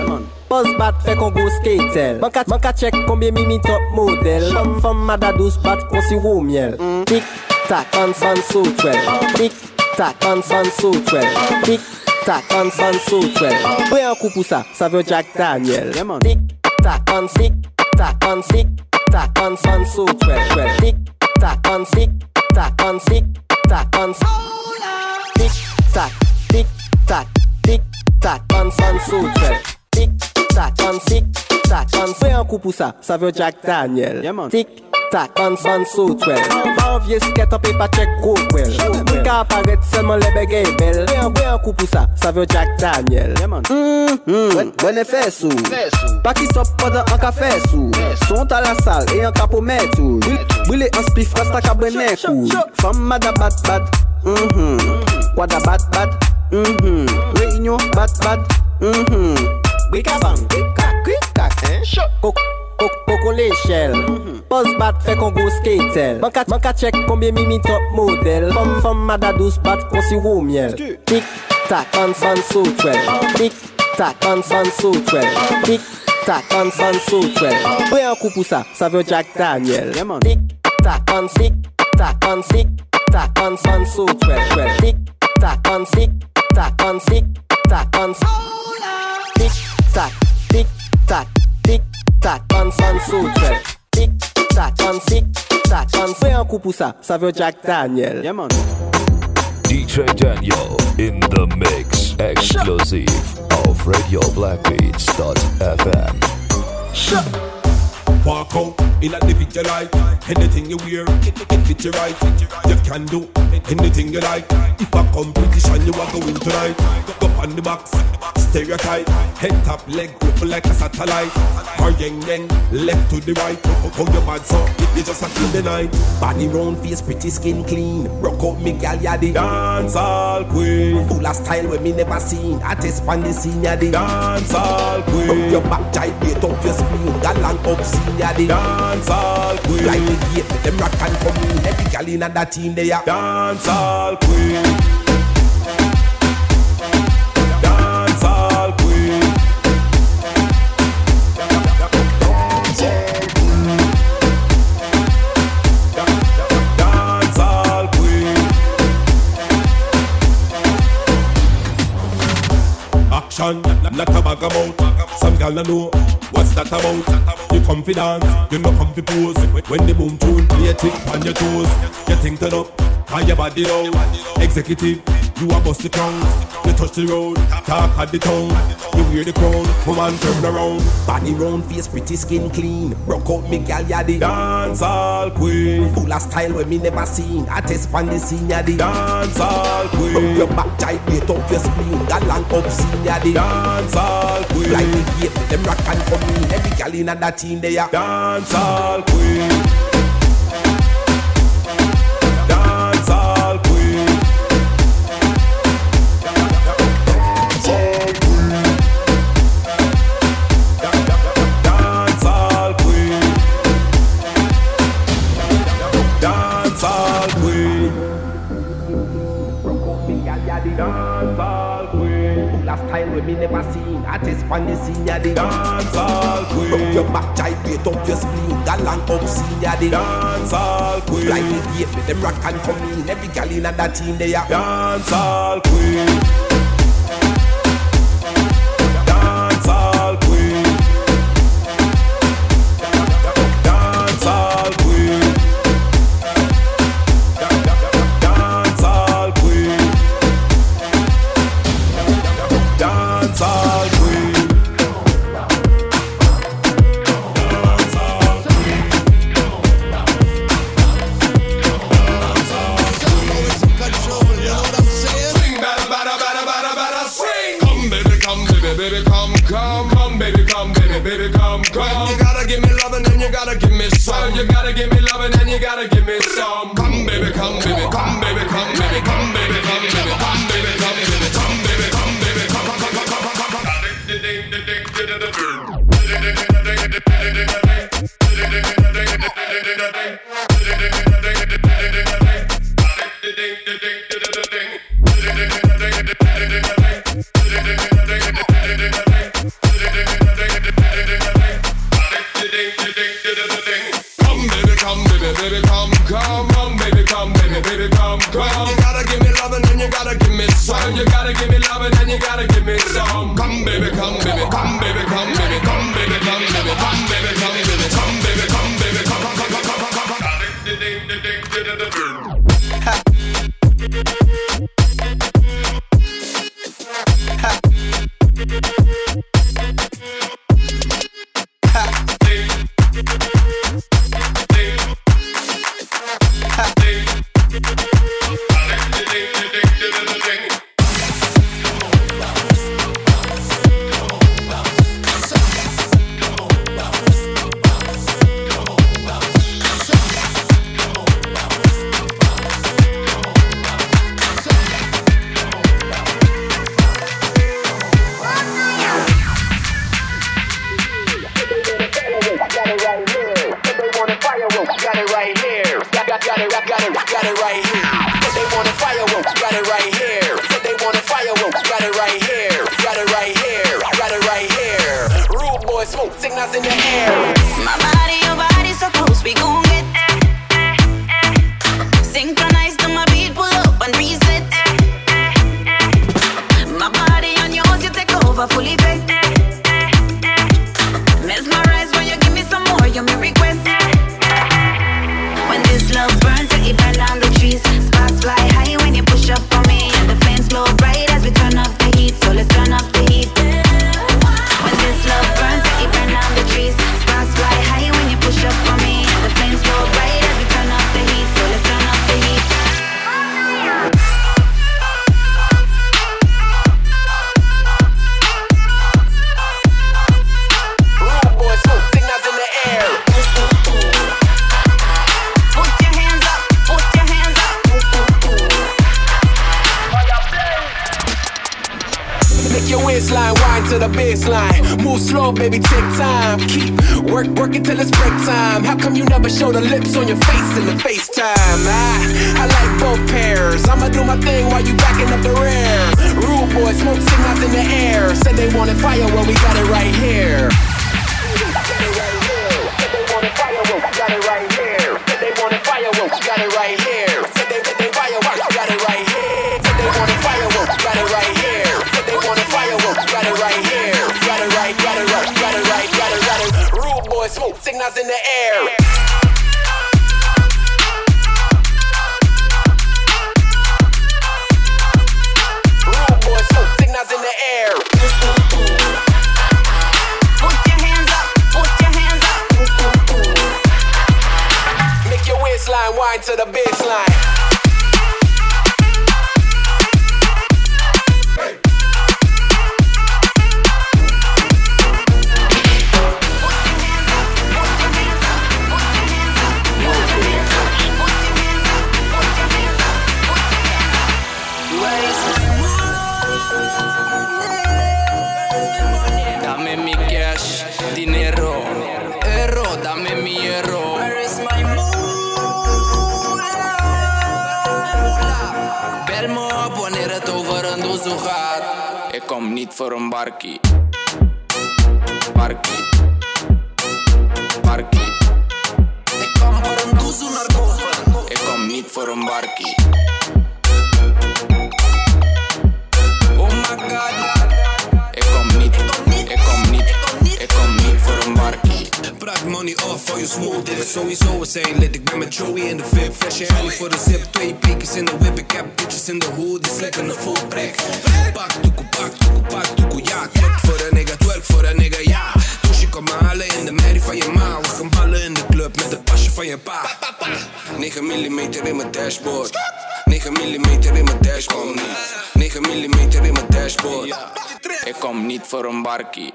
[SPEAKER 25] Buzz bat fait qu'on go skatel. Manka, manka check combien mimi top model. Femme mada douce bat on si au miel. Tic tac, on s'en sautrel. Tic tac, on s'en sautrel. Tic tac, on s'en sautrel. Prends un coup pour ça, ça veut Jack Daniel. Tic tac, on tic tac, on tic tac, on s'en sautrel. Tic tac, on tic tac, on tic tac, on tic tac. tac, on s'en soutient. Tic tac, on tic tac, on fait un coup pour ça, ça veut Jack Daniel. Tic tac, on s'en soutient. Va en vieux skate, on peut pas check Rockwell. Tout cas apparaître seulement les bégayes belles. Fais un coup pour ça, ça veut Jack Daniel. Bonne effet sous. Pas qui top pendant un café sous. Sont à la salle et un capomètre sous. Brûler un spliff, rasta cabrenet coup. Femme mada bat bat. Hum, hum. Quada bat bat? mhm, réunion bad bad, mhm, bricabang, cricac, choc, coco, coco l'échelle, mm-hmm. pose bat fait qu'on go skatel, manca, manca check combien mimi top modèle, femme femme mada douce bat qu'on si roule miel, tic tac, ban ban so trash, tic tac, ban ban so trash, tic tac, ban ban so trash, prends un coup pour ça, ça veut Jack Daniel, tic tac, ban tic tac, ban tic tac, ban ban so trash, tic tac on tic tac on tic tac on Tic tac tic tac tic tac on san so twel Tic tac on tic tac on Boy un coup pour ça, ça veut Jack Daniel. Yeah man.
[SPEAKER 10] DJ Daniel in the mix, exclusive of RadioBlackbeats.fm.
[SPEAKER 26] Walk out in a live it you. Anything you wear, it, it fit you right. You can do anything you like. If a competition you are going tonight, go up on the box, stereotype. Head top, leg grip like a satellite. Or yang yang, left to the right. How your bad so is just a kill the night. Body round, face pretty, skin clean. Rock out me gal, ya the dance all queen. Full of style when me never seen. I test pan the scene, ya the dance all queen. Up your back, tight, beat up your spleen. Galang up scene, ya the dance all queen. Like the gate, them rock and for me. Every gal in that team, they are dance all queen. Not a bag about. Some gal no know what's that about. You come fi dance, you no come fi pose. When the boom tune play tick on your toes, you think turn up, and your body low. Executive, you a bust the crown. You touch the road, talk at the tongue. You hear the crown, woman turn around. Body round, face pretty, skin clean. Rock out me gal, ya the dance all queen. Full of style when me never seen. I test pan the scene, ya the dance all queen. Up your back, tight, beat up your spleen. Galang up scene, ya the dance all queen. Like the gate, them rock and for me. Every gal in that team, they dance all queen. Seen. I test pan the scene, ya the dance all queen. Up your back, tight, beat up your spleen. Galang up scene, ya the dance all queen. Like the gate, with them rock and come in. Every gal in that team, they are dance all queen.
[SPEAKER 27] É mi hierro. Where is my mola? Bel-me ponere tovărând uzuhat. E kom niet voor een barkie. Barkie. Barkie. E kom voor een duzu narcovan. E kom niet voor een barkie.
[SPEAKER 28] Money off voor je smooth dick. Sowieso is één lid. Ik ben met Joey in de VIP. Flesje Henny voor de zip. Twee piekers in de whip. Ik heb bitches in de hood. Die slikken een full break. Pak toekoe, pak toekoe, pak toekoe. Ja, twerk voor een nigga, twerk voor een nigga. Ja, dus je kan me halen in de merrie van je ma. We gaan ballen in de club met het pasje van je pa. 9 mm in mijn dashboard. 9 mm in mijn dashboard. 9 mm in mijn dashboard.
[SPEAKER 27] Ik kom niet voor een barkie.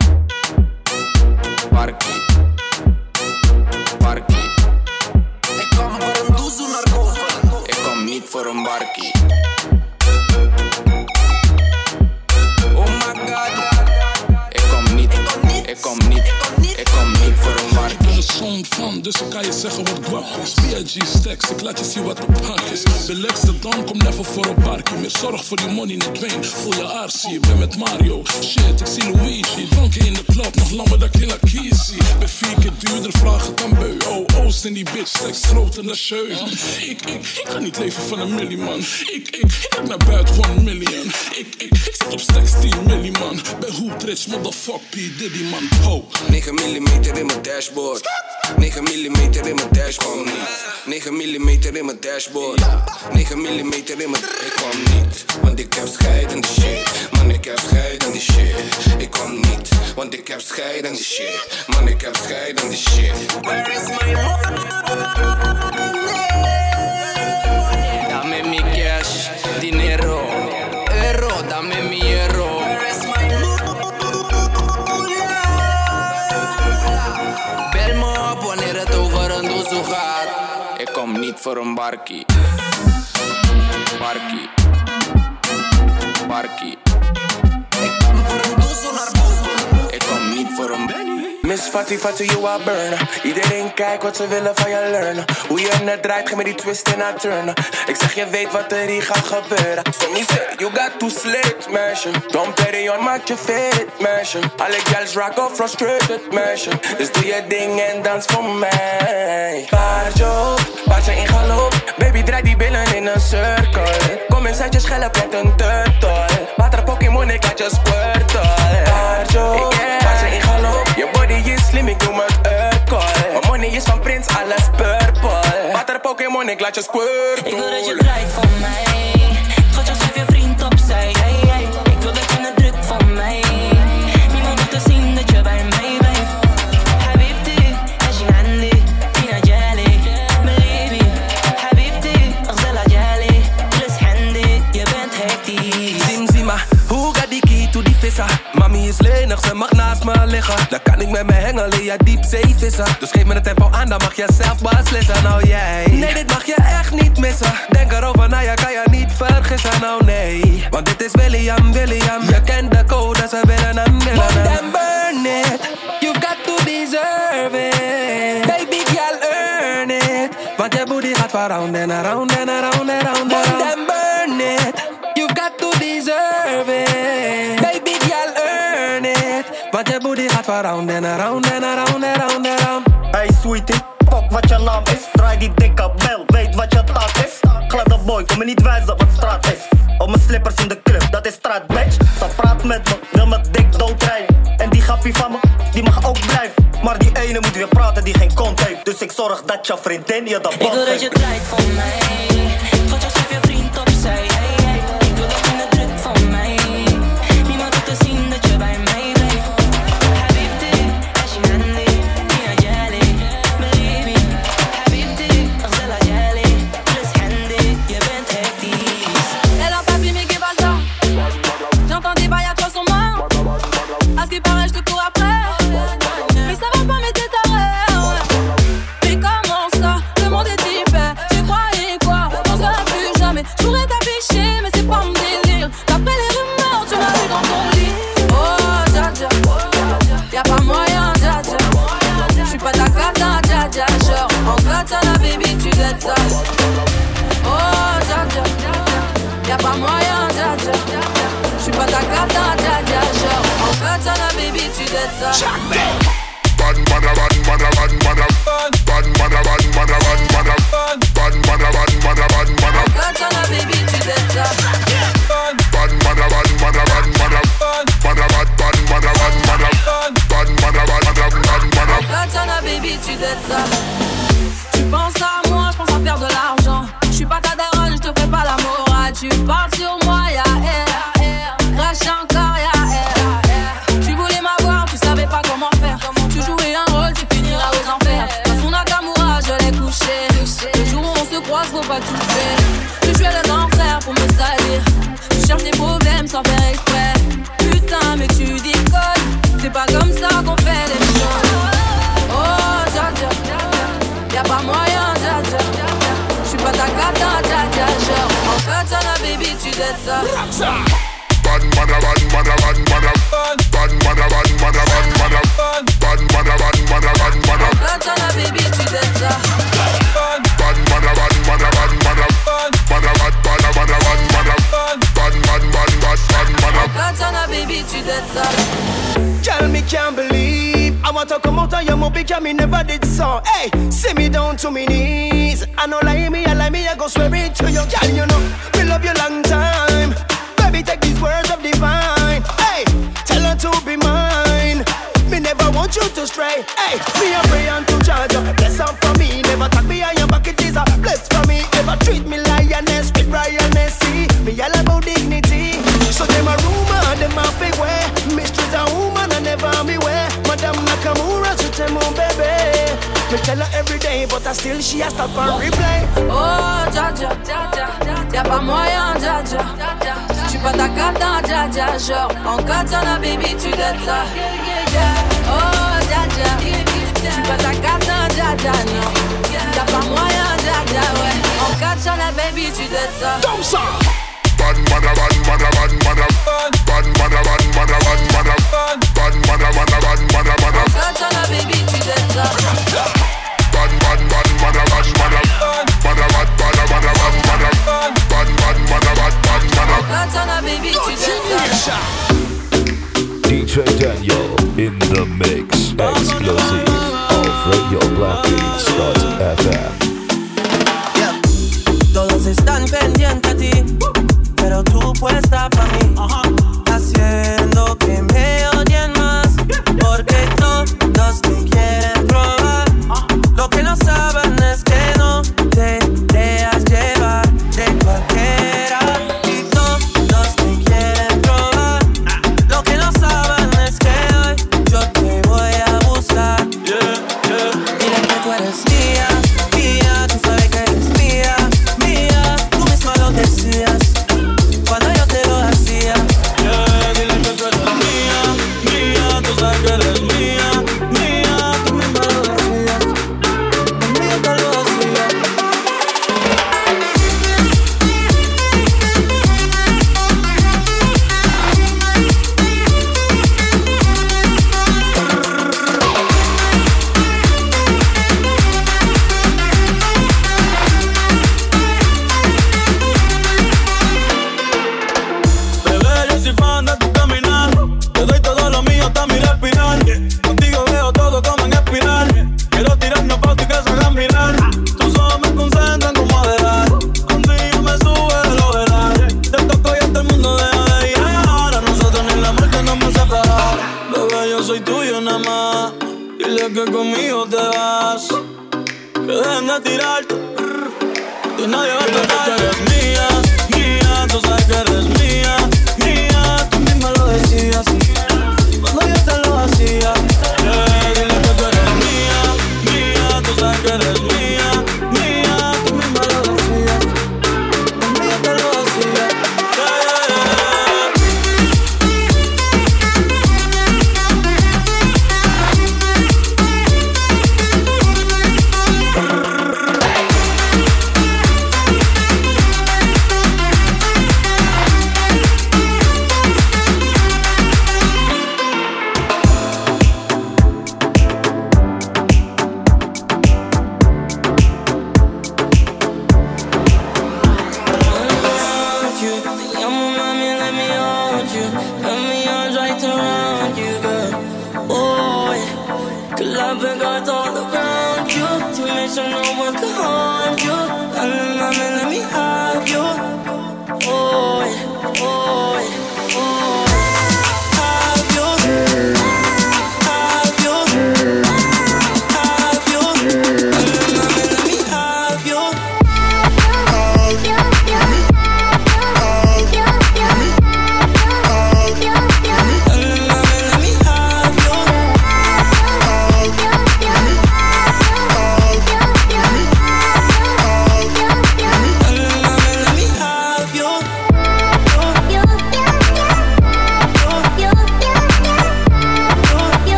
[SPEAKER 27] Barkie. parchi E com fără
[SPEAKER 29] dus un E cam mic dus ik kan je zeggen wat guap is. B.I.G. stacks, ik laat je zien wat de pak is. Relax de dan, kom never voor een barkie. Meer zorg voor die money, niet ween. Voel je arsie, ik ben met Mario. Shit, ik zie Luigi. Dronken in de club, nog langer dan Killa Kizzy. Ben vier keer duurder, vraag het aan beu. Oh, Oost en die bitch, stacks groter dan Sjeu. Ik, ik, ik kan niet leven van een milli, man. Ik, ik, ik heb naar buiten one million. Ik, ik, ik zit op stacks 10 milli, man. Ben rich, motherfuck P. Diddy, man. Ho.
[SPEAKER 28] 9 mm in mijn dashboard. 9 mm in mijn dashboard. 9 mm in mijn dashboard. 9 mm in mijn. Ik kwam niet, want ik heb scheid aan die shit. Man, ik heb scheid aan die shit. Ik kwam niet, want ik heb scheid aan die shit. Man, ik heb scheid aan die shit.
[SPEAKER 30] Where is my
[SPEAKER 27] Dame mi cash, dinero, erro, dame mi niet voor een barkie. Barkie. Barkie. Ik
[SPEAKER 11] Miss Fatty you are burn. Iedereen kijkt wat ze willen van je learnen. Hoe je net draait, geef me die twist en haar turnen. Ik zeg je weet wat er hier gaat gebeuren. So say, you got to slate, meisje. Don't play on, maak je fit, meisje. Alle girls rock off frustrated, meisje. Dus doe je ding en dans voor mij. Paard je op, in galop. Baby, draai die billen in een cirkel. Kom eens uit je schelle met een turtle. Water Pokémon, ik laat je squirtle. Paard je op, paard je in galop. Je body is slim, ik doe het urkel. Mijn money is van Prins, alles purple. Eh. Water Pokémon, ik laat je squirtle.
[SPEAKER 31] Ik wil dat je draait voor mij.
[SPEAKER 11] Mami is lenig, ze mag naast me liggen. Dan kan ik met me hengelen, ja diep zee vissen. Dus geef me de tempo aan, dan mag je zelf beslissen. Nou jij, nee dit mag je echt niet missen. Denk erover na, je kan je niet vergissen. Nou nee, want dit is William, William. Je kent de code, ze willen hem, willen hem. Burn it, you got to deserve it. Baby girl, earn it. Want je booty gaat van round and around and around and around. Want then burn it. You've got to deserve it. Want je booty gaat van round and around and around and around and around.
[SPEAKER 32] Hey sweetie, fuck wat je naam is. Draai die dikke bel, weet wat je taak is. Gladde boy, kom me niet wijzen wat straat is. Op mijn slippers in de club, dat is straat bitch. Ze praat met me, wil me dik doodrijden. En die gappie van me, die mag ook blijven. Maar die ene moet weer praten die geen kont heeft. Dus ik zorg dat je vriendin je de
[SPEAKER 31] Ik wil dat je draait voor mij.
[SPEAKER 3] I know lie me, I lie me, I go swear it to you, girl. You know we love you long time. Baby, take these words of divine. Hey, tell her to be mine. Me never want you to stray. Hey, me a pray and to charge her. Bless her for me, never talk me on your bucket is a bless for me. Ever treat me lioness with lioness. See, me all about dignity. So them a rumor, them a fake way. Mistress a woman, I never me way. Madam Nakamura, she tell me oh, baby. Me tell her but still she a stop on replay.
[SPEAKER 33] Oh, Djadja, Djadja Y'a pas moyen, Djadja Je pas ta Djadja Genre, en katana, baby, tu dettes ça. Oh, Djadja Je pas ta Djadja, non. Y'a pas moyen, Djadja, ouais. En katana, baby, tu ça.
[SPEAKER 17] Comme ça. Baby,
[SPEAKER 33] tu
[SPEAKER 10] dettes ça in the mix. Exclusive of RadioBlackBeats.fm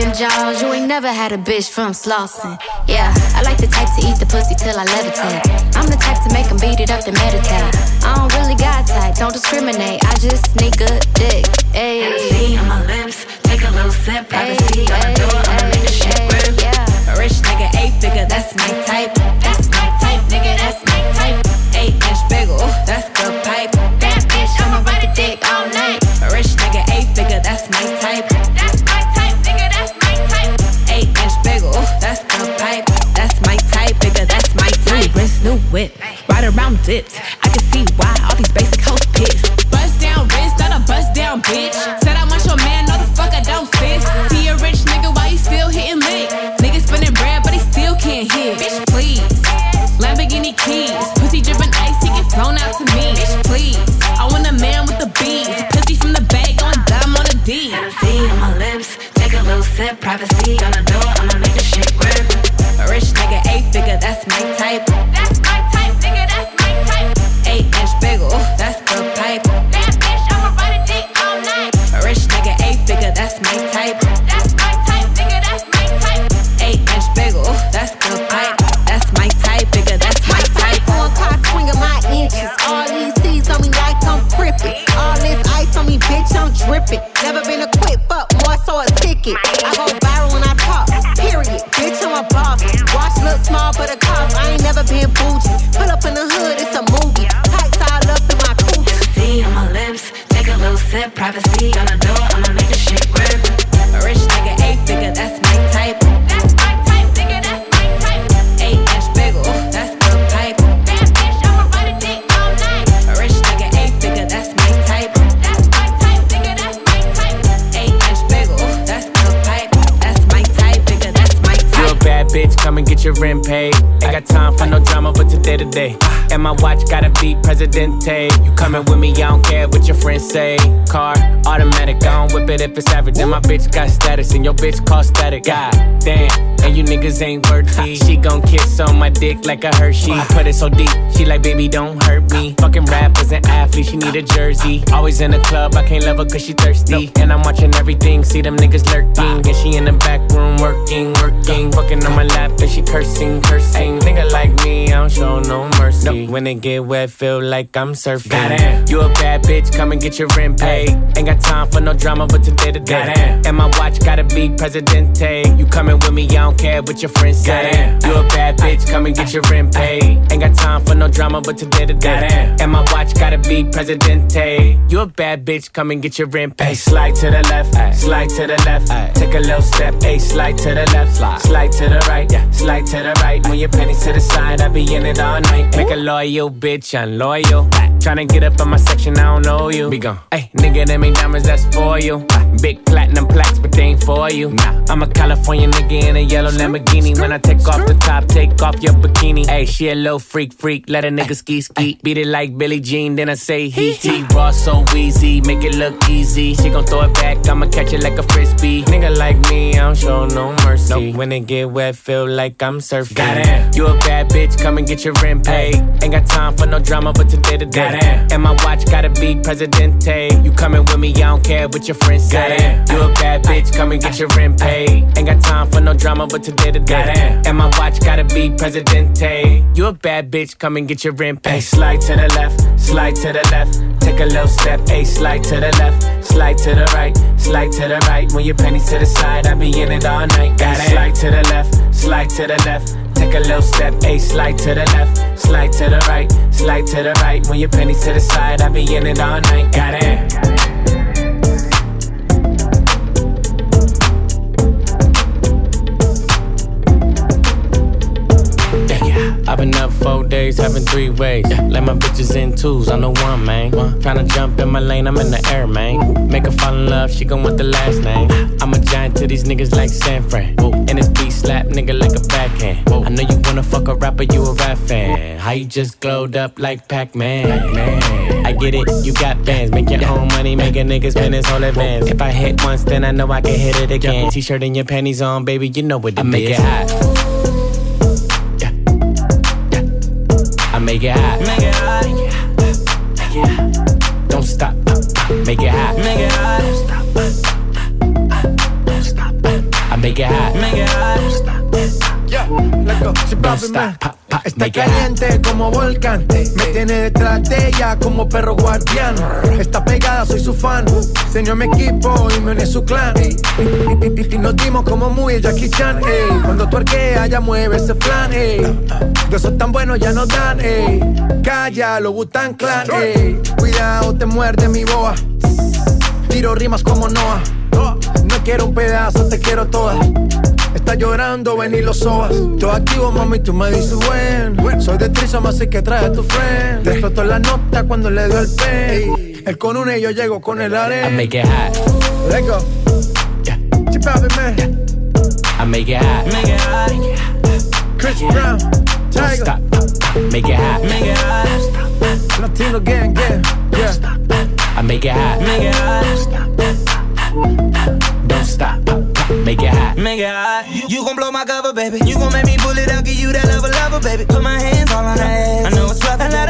[SPEAKER 34] them jaws. You ain't never had a bitch from Slauson. Yeah, I like the type to eat the pussy till I levitate. I'm the type to make them beat it up to meditate. I don't really got type, don't discriminate. I just sneak a dick. Ayy.
[SPEAKER 35] Hennessy on my lips, take a little sip. Privacy on the door, I'ma make the shit grip.
[SPEAKER 34] Yeah.
[SPEAKER 35] A rich nigga, eight figure, that's my type. That's my type, nigga, that's my type. Eight inch bagel, that's the pipe.
[SPEAKER 36] Whip, ride around dips. I can see
[SPEAKER 8] rent paid. Ain't got time for no drama, but today to day. And my watch gotta be Presidente. You coming with me, I don't care what your friends say. Car, automatic, I don't whip it if it's average. And my bitch got status, and your bitch cost static. God damn, and you niggas ain't worthy. She gon' kiss on my dick like a Hershey. Put it so deep, she like, baby, don't hurt me. Fucking rappers and athletes, she need a jersey. Always in the club, I can't love her cause she thirsty. And I'm watching everything, see them niggas lurking. And she in the back room working, working. Fucking on my lap, and she cursing, cursing. Nigga like me, I don't show no mercy. When it get wet, feel like I'm surfing. Goddamn. You a bad bitch, come and get your rent paid. Ain't got time for no drama, but today to day. And my watch gotta be Presidente. You coming with me, I don't care what your friends say. You a bad bitch, come and get your rent paid. Ain't got time for no drama, but today to day. And my watch gotta be Presidente. You a bad bitch, come and get your rent paid. Slide to the left, slide to the left. Take a little step, ay, slide to the left, slide to the right, yeah. slide to the right. Move your pennies to the side, I be in it all night. Make a loyal bitch, unloyal. Tryna get up on my section, I don't know you. Be gone. Hey, nigga, them ain't diamonds, that's for you. Big platinum plaques, but they ain't for you. Nah, I'm a California nigga in a yellow Lamborghini. When I take off the top, take off your bikini. Hey, she a little freak, freak. Let a nigga ski, ski. Beat it like Billie Jean, then I say he, he. Raw so easy, make it look easy. She gon' throw it back, I'ma catch it like a frisbee. Nigga like me, I don't show no mercy. When it get wet, feel like I'm surfing. Goddamn. You a bad bitch, come and get your rent paid. Ain't got time for no drama, but today to day. And my watch gotta be Presidente. You coming with me, I don't care what your friends say. You a bad bitch, come and get your rent paid. Ain't got time for no drama, but today to day. And my watch gotta be Presidente. You a bad bitch, come and get your rent paid. Slide to the left, slide to the left. Take a little step, a slide to the left, slide to the right, slide to the right. When your pennies to the side, I be in it all night. Gotta slide to the left, slide to the left. Take a little step, a slide to the left, slide to the right, slide to the right. When your pennies to the side, I be in it all night. Got four days, having three ways. Let my bitches in twos, I'm the one, man. Tryna jump in my lane, I'm in the air, man. Make her fall in love, she gon' want the last name. I'm a giant to these niggas like San Fran. And this beat slap nigga like a backhand. I know you wanna fuck a rapper, you a rap fan. How you just glowed up like Pac Man? Man, I get it, you got bands. Make your own money, make a nigga spend his whole advance. If I hit once, then I know I can hit it again. T shirt and your panties on, baby, you know what it I make it hot. make it hot. Make it hot. Don't stop. Make it hot. Make it hot. I make it hot.
[SPEAKER 37] Papi, man. Está caliente como volcán. Me tiene detrás de ella como perro guardián. Está pegada, soy su fan. Señor mi equipo y me une su clan. Y, nos dimos como muy Jackie Chan. ey. Cuando tu arquea, ya mueve ese flan. ey. De esos tan buenos ya no dan. ey. Calla, lo Butan Clan. ey. Cuidado, te muerde mi boa. Tiro rimas como Noah. No quiero un pedazo, te quiero toda. Está llorando, ven y lo sobas. Yo activo, mami, tú me dices buen. Soy de Trisom, así que trae a tu friend. Te exploto la nota cuando le doy el pen. Él con una y yo llego con el
[SPEAKER 38] I
[SPEAKER 37] arena.
[SPEAKER 38] make it hot.
[SPEAKER 37] Let go. Chip out, man.
[SPEAKER 38] I make it hot. Make it hot.
[SPEAKER 37] Chris Brown.
[SPEAKER 38] Don't
[SPEAKER 37] Tiger.
[SPEAKER 38] stop. Make it hot. Make it hot.
[SPEAKER 37] Latino gang, gang. Yeah.
[SPEAKER 38] I make it hot. Make it hot. Don't stop. Make it hot.
[SPEAKER 1] Make it hot. You gon' blow my cover, baby. You gon' make me pull it out, give you that lover, lover, baby. Put my hands all on her ass. I know it's rough, a lot